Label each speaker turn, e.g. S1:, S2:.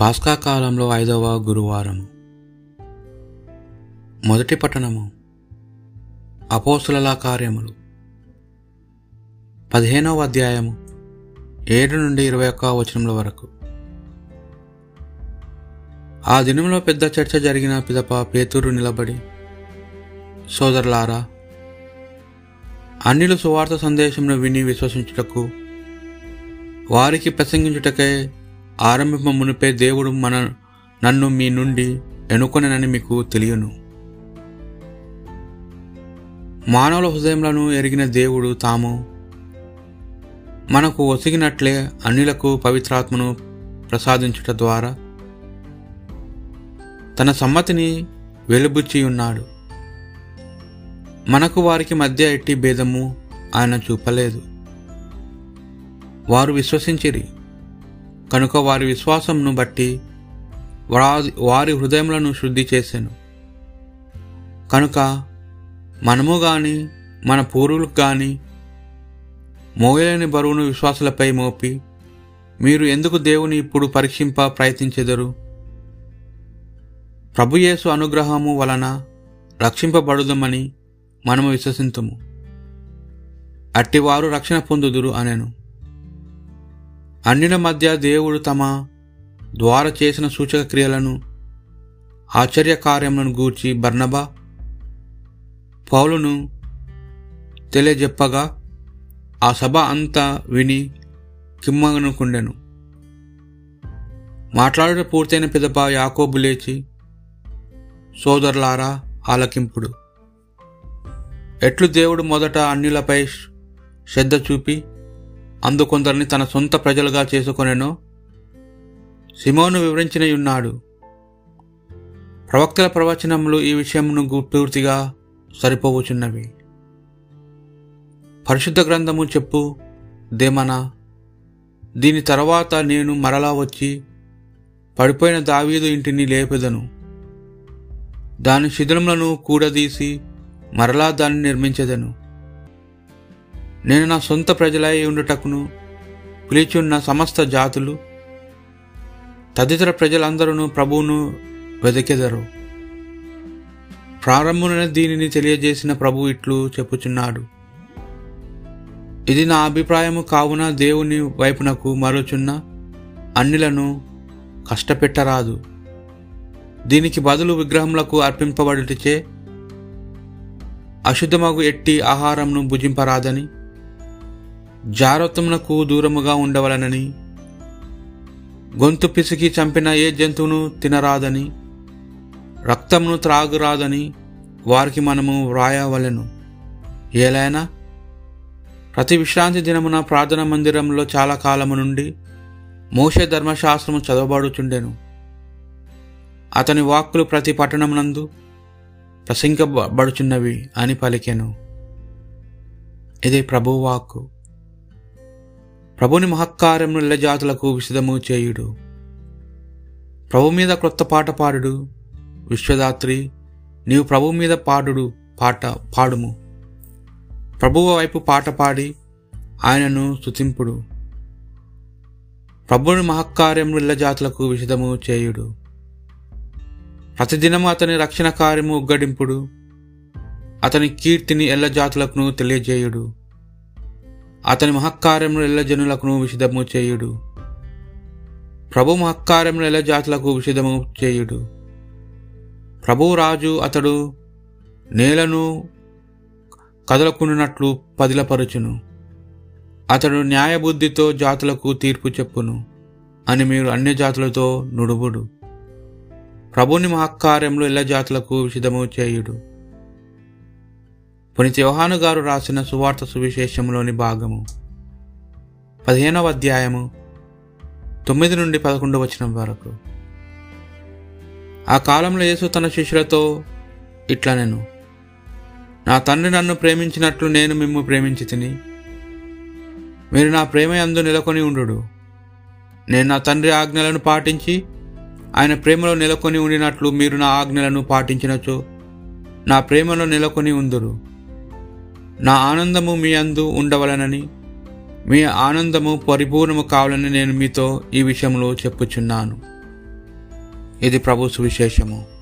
S1: పాస్కా కాలంలో ఐదవ గురువారం. మొదటి పట్టణము. అపోసులలా కార్యములు. పదిహేనవ అధ్యాయము ఏడు నుండి ఇరవై ఒక్క వచనముల వరకు. ఆ దినంలో పెద్ద చర్చ జరిగిన పిదప పేతురు నిలబడి సోదరులారా అన్నిలు సువార్త సందేశమును విని విశ్వసించుటకు వారికి ప్రసంగించుటకే ఆరంభింప మునిపే దేవుడు మన నన్ను మీ నుండి ఎనుకొనని మీకు తెలియను. మానవుల హృదయములను ఎరిగిన దేవుడు తాము మనకు ఒసిగినట్లే అన్నిలకు పవిత్రాత్మను ప్రసాదించుట ద్వారా తన సమ్మతిని వెలుబుచ్చి ఉన్నాడు. మనకు వారికి మధ్య ఎట్టి భేదము ఆయన చూపలేదు. వారు విశ్వసించిరి. కనుక వారి విశ్వాసంను బట్టి వారి హృదయములను శుద్ధి చేశాను కనుక మనము గాని మన పూర్వులకు గాని మోయలేని బరువును విశ్వాసులపై మోపి మీరు ఎందుకు దేవుని ఇప్పుడు పరీక్షింప ప్రయత్నించెదరు? ప్రభుయేసు అనుగ్రహము వలన రక్షింపబడుదమని మనము విశ్వసింతుము. అట్టివారు రక్షణ పొందుదురు అనెను. అన్నిల మధ్య దేవుడు తమ ద్వారా చేసిన సూచక క్రియలను ఆశ్చర్య కార్యములను గూర్చి బర్నబా పౌలును తెలియజెప్పగా ఆ సభ అంతా విని కిమ్మనుకుండెను మాట్లాడుట పూర్తయిన పిదప యాకోబు లేచి సోదరులారా ఆలకింపుడు. ఎట్లు దేవుడు మొదట అన్యులపై శ్రద్ధ చూపి అందుకొందరిని తన సొంత ప్రజలుగా చేసుకొనెనో. సిమోను వివరించినయున్నాడు. ప్రవక్తల ప్రవచనములు ఈ విషయమును పూర్తిగా సరిపోవచున్నవి. పరిశుద్ధ గ్రంథము చెప్పు దేమనా దీని తర్వాత నేను మరలా వచ్చి పడిపోయిన దావీదు ఇంటిని లేపెదను. దాని శిథిలములను కూడదీసి మరలా దాన్ని నిర్మించదను. నేను నా సొంత ప్రజలై ఉండుటకును పిలిచున్న సమస్త జాతులు తదితర ప్రజలందరూ ప్రభువును వెదకెదరు. ప్రారంభమున దీనిని తెలియజేసిన ప్రభు ఇట్లు చెప్పుచున్నాడు. ఇది నా అభిప్రాయము కావున దేవుని వైపునకు మరోచున్న అన్నిలను కష్టపెట్టరాదు. దీనికి బదులు విగ్రహములకు అర్పింపబడుటచే అశుద్ధమగు ఎట్టి ఆహారంను భుజింపరాదని జారత్వమునకు దూరముగా ఉండవలనని గొంతు పిసికి చంపిన ఏ జంతువును తినరాదని రక్తమును త్రాగురాదని వారికి మనము వ్రాయవలెను. ఏలైనా ప్రతి విశ్రాంతి దినమున ప్రార్థన మందిరంలో చాలా కాలము నుండి మోషే ధర్మశాస్త్రము చదవబడుచుండెను. అతని వాక్కులు ప్రతి పట్టణమునందు ప్రసంగబడుచున్నవి అని పలికెను. ఇది ప్రభు వాక్కు. ప్రభుని మహక్కార్యమును ఇళ్ళజాతులకు విషదము చేయుడు. ప్రభు మీద క్రొత్త పాట పాడుడు. విశ్వదాత్రి నీవు ప్రభు మీద పాడుడు పాట పాడుము. ప్రభువు వైపు పాట పాడి ఆయనను స్తుతింపుడు. ప్రభుని మహక్కార్యములు ఇళ్ళజాతులకు విషదము చేయుడు. ప్రతిదినము అతని రక్షణ కార్యము ఉగ్గడింపుడు. అతని కీర్తిని ఎల్ల జాతులకు తెలియజేయుడు. అతని మహక్కార్యములు ఎల్ల జనులకు విషదము చేయుడు. ప్రభు మహక్కార్యములు ఎల్ల జాతులకు విషిదము చేయుడు. ప్రభు రాజు అతడు నేలను కదలకుండినట్లు పదిలపరుచును. అతడు న్యాయబుద్ధితో జాతులకు తీర్పు చెప్పును అని మీరు అన్ని జాతులతో నుడుబుడు ప్రభుని మహక్కార్యంలో ఇళ్ళ జాతులకు విషదము చేయుడు. పునిత యోహాను గారు రాసిన సువార్త సువిశేషంలోని భాగము. పదిహేనవ అధ్యాయము తొమ్మిది నుండి పదకొండు వచనం వరకు. ఆ కాలంలో యేసు తన శిష్యులతో ఇట్లా నేను నా తండ్రి నన్ను ప్రేమించినట్లు నేను మిమ్ము ప్రేమించి తిని మీరు నా ప్రేమ అందు నెలకొని ఉండు నేను నా తండ్రి ఆజ్ఞలను పాటించి ఆయన ప్రేమలో నెలకొని ఉండినట్లు మీరు నా ఆజ్ఞలను పాటించినచో నా ప్రేమలో నెలకొని ఉందురు. నా ఆనందము మీ అందు ఉండవలనని మీ ఆనందము పరిపూర్ణము కావాలని నేను మీతో ఈ విషయంలో చెప్పుచున్నాను. ఇది ప్రభు సువిశేషము.